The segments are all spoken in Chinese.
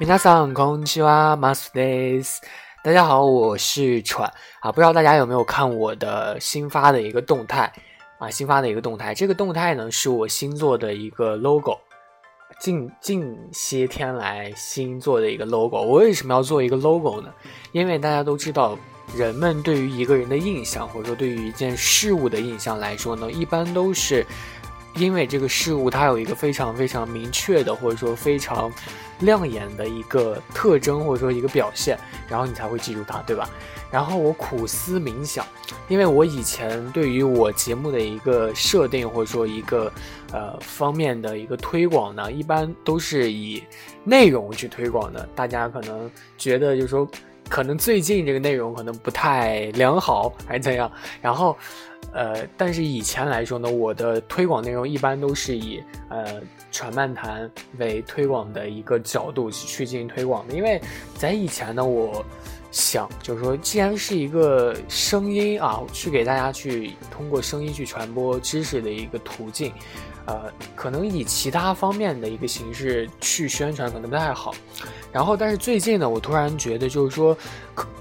皆さんこんにちは、マスです。大家好，我是喘啊。不知道大家有没有看我的新发的一个动态啊？新发的一个动态，这个动态呢是我新做的一个 logo，近近些天来新做的一个 logo。我为什么要做一个 logo 呢？因为大家都知道，人们对于一个人的印象，或者说对于一件事物的印象来说呢，一般都是。 因为这个事物它有一个非常非常明确的，或者说非常亮眼的一个特征，或者说一个表现，然后你才会记住它，对吧？然后我苦思冥想，因为我以前对于我节目的一个设定，或者说一个呃方面的一个推广呢，一般都是以内容去推广的。大家可能觉得就是说，可能最近这个内容可能不太良好，还是怎样？然后。呃，但是以前来说呢，我的推广内容一般都是以呃传漫谈为推广的一个角度去进行推广的，因为在以前呢，我想就是说，既然是一个声音啊，去给大家去通过声音去传播知识的一个途径。呃，可能以其他方面的一个形式去宣传可能不太好，然后但是最近呢，我突然觉得就是说，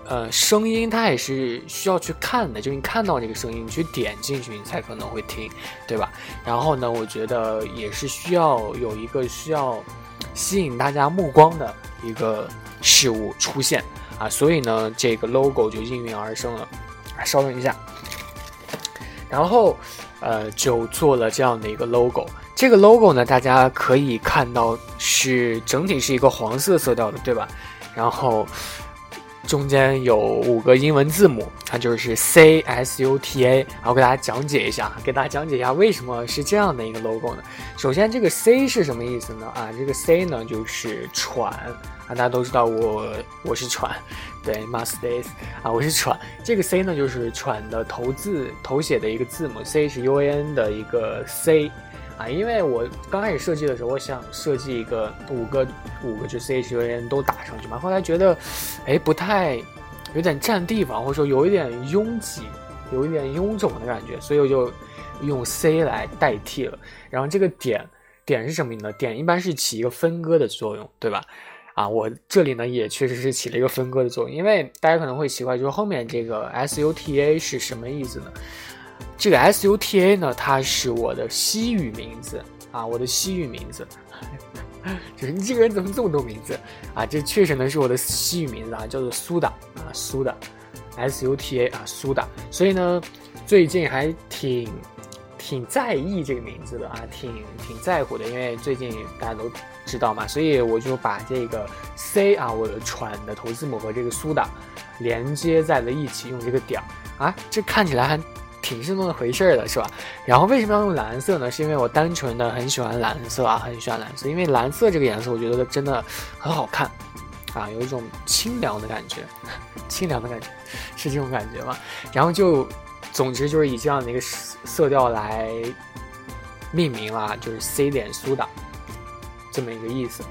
呃，声音它也是需要去看的，就是你看到这个声音，你去点进去，你才可能会听，对吧？然后呢，我觉得也是需要有一个需要吸引大家目光的一个事物出现啊，所以呢，这个 logo 就应运而生了。稍等一下，然后。呃，就做了这样的一个 logo。这个 logo 呢，大家可以看到是整体是一个黄色色调的，对吧？然后中间有五个英文字母，它就是 C S U T A。然后给大家讲解一下，给大家讲解一下为什么是这样的一个 logo 呢？首先，这个 C 是什么意思呢？啊，这个 C 呢就是喘。啊，大家都知道我我是喘，对，Mastays 啊，我是喘。这个 C 呢，就是喘的头字头写的一个字母，C 是 U A N 的一个 C 啊。因为我刚开始设计的时候，我想设计一个五个五个就 C H U N 都打上去嘛。后来觉得，哎，不太有点占地方，或者说有一点拥挤，有一点臃肿的感觉，所以我就用 C 来代替了。然后这个点点是什么呢？点一般是起一个分割的作用，对吧？啊，我这里呢也确实是起了一个分割的作用，因为大家可能会奇怪，就是后面这个 S U T A 是什么意思呢？这个 S U T A 呢，它是我的西语名字啊，我的西语名字，就是你这个人怎么这么多名字啊？这确实呢是我的西语名字啊，叫做苏打啊，苏打，S U T A 啊，苏打。所以呢，最近还挺。挺在意这个名字的啊，挺挺在乎的，因为最近大家都知道嘛，所以我就把这个 C 啊，我的喘的头字母和这个苏打连接在了一起，用这个点儿啊，这看起来还挺是那么回事儿的，是吧？然后为什么要用蓝色呢？是因为我单纯的很喜欢蓝色啊，很喜欢蓝色，因为蓝色这个颜色我觉得真的很好看啊，有一种清凉的感觉，清凉的感觉是这种感觉吗？然后就。总之就是以这样的一个色调来命名啦，就是 C 点苏打这么一个意思。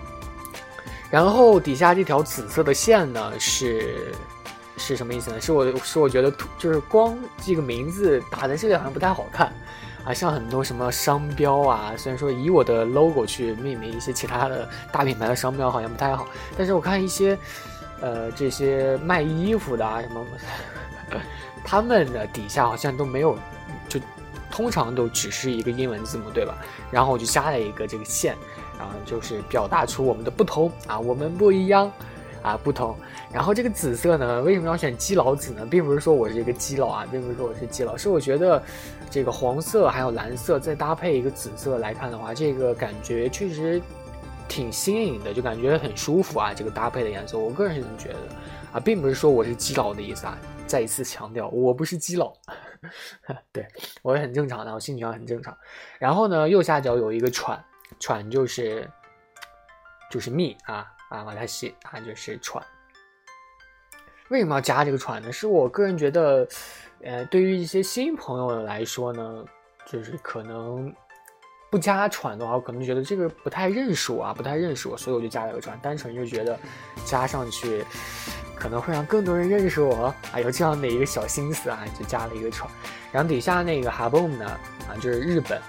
然后底下这条紫色的线呢，是是什么意思呢？是我是我觉得就是光这个名字打在这里好像不太好看啊，像很多什么商标啊，虽然说以我的 logo 去命名一些其他的大品牌的商标好像不太好，但是我看一些呃这些卖衣服的啊什么。他们的底下好像都没有，就通常都只是一个英文字母，对吧？然后我就加了一个这个线，然后就是表达出我们的不同啊，我们不一样啊，不同。然后这个紫色呢，为什么要选基佬紫呢？并不是说我是一个基佬啊，并不是说我是基佬，是我觉得这个黄色还有蓝色再搭配一个紫色来看的话，这个感觉确实挺新颖的，就感觉很舒服啊。这个搭配的颜色，我个人是这么觉得啊，并不是说我是基佬的意思啊。再一次强调，我不是基佬，对我也很正常的，我性取向很正常。然后呢，右下角有一个喘，喘就是就是 me 啊啊，瓦太西啊，就是喘。为什么要加这个喘呢？是我个人觉得，呃，对于一些新朋友来说呢，就是可能不加喘的话，我可能觉得这个不太认识我啊，不太认识我，所以我就加了个喘，单纯就觉得加上去。可能会让更多人认识我啊，有这样的一个小心思啊，就加了一个船。然后底下那个 Habom 呢，啊，就是日本，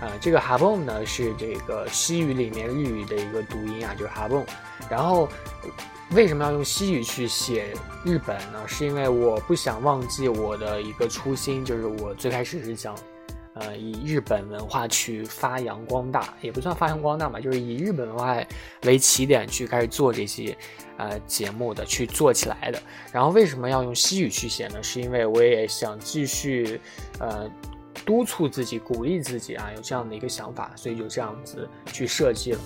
啊，这个哈蹦呢是这个西语里面日语的一个读音啊，就是哈蹦。然后为什么要用西语去写日本呢？是因为我不想忘记我的一个初心，就是我最开始是想，呃，以日本文化去发扬光大，也不算发扬光大嘛，就是以日本文化为起点去开始做这些呃节目的，去做起来的。然后为什么要用西语去写呢？是因为我也想继续呃。督促自己，鼓励自己啊，有这样的一个想法，所以就这样子去设计了。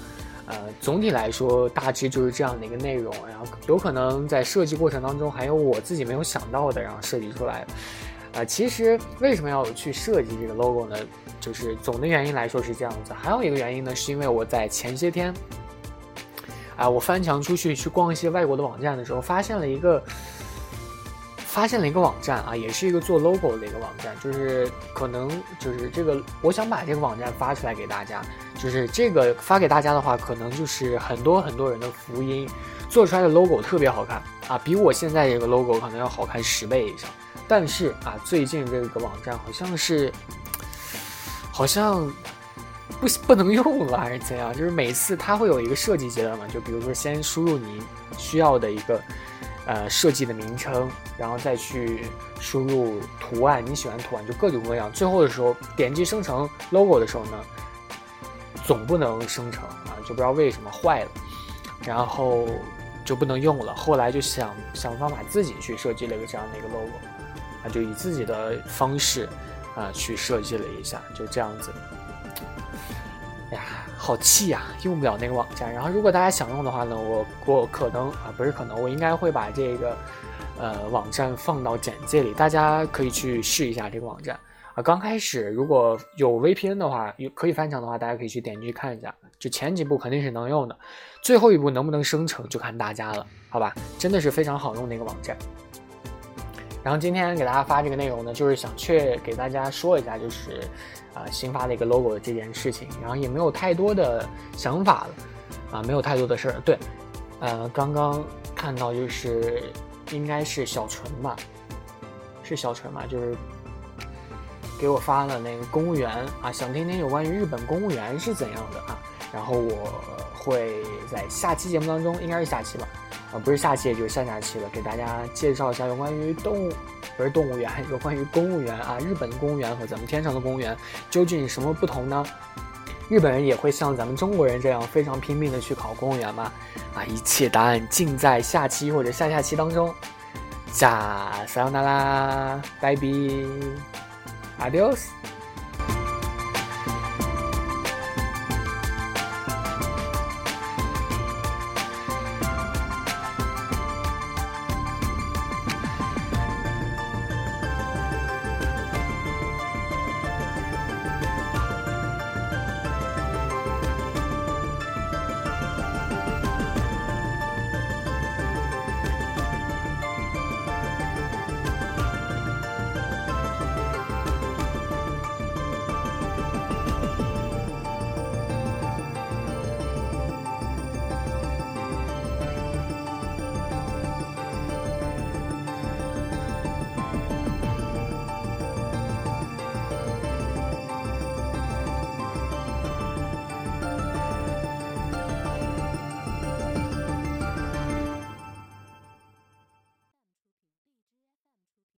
呃，总体来说，大致就是这样的一个内容。然后有可能在设计过程当中，还有我自己没有想到的，然后设计出来的。呃，其实为什么要去设计这个 logo 呢？就是总的原因来说是这样子。还有一个原因呢，是因为我在前些天，啊，我翻墙出去去逛一些外国的网站的时候，发现了一个。发现了一个网站啊，也是一个做 logo 的一个网站，就是可能就是这个，我想把这个网站发出来给大家，就是这个发给大家的话，可能就是很多很多人的福音，做出来的 logo 特别好看啊，比我现在这个 logo 可能要好看十倍以上。但是啊，最近这个网站好像是，好像不不能用了还是怎样？就是每次它会有一个设计阶段嘛，就比如说先输入你需要的一个。呃，设计的名称，然后再去输入图案，你喜欢图案就各种各样。最后的时候点击生成 logo 的时候呢，总不能生成啊，就不知道为什么坏了，然后就不能用了。后来就想想方法自己去设计了一个这样的一个 logo，啊，就以自己的方式啊去设计了一下，就这样子。呀。好气呀，用不了那个网站。然后，如果大家想用的话呢，我我可能啊，不是可能，我应该会把这个呃网站放到简介里，大家可以去试一下这个网站啊。刚开始如果有 VPN 的话，有可以翻墙的话，大家可以去点进去看一下。就前几步肯定是能用的，最后一步能不能生成就看大家了，好吧？真的是非常好用的一个网站。然后今天给大家发这个内容呢，就是想确给大家说一下，就是啊新发的一个 logo 的这件事情，然后也没有太多的想法了，啊没有太多的事儿。对，呃刚刚看到就是应该是小纯吧，是小纯吧，就是给我发了那个公务员啊，想听听有关于日本公务员是怎样的啊，然后我会在下期节目当中，应该是下期吧。啊，不是下期，就是下下期了，给大家介绍一下有关于动物，不是动物园，有关于公务员啊，日本的公务员和咱们天上的公务员究竟什么不同呢？日本人也会像咱们中国人这样非常拼命的去考公务员吗？啊，一切答案尽在下期或者下下期当中。下，さよなら，拜拜，adios。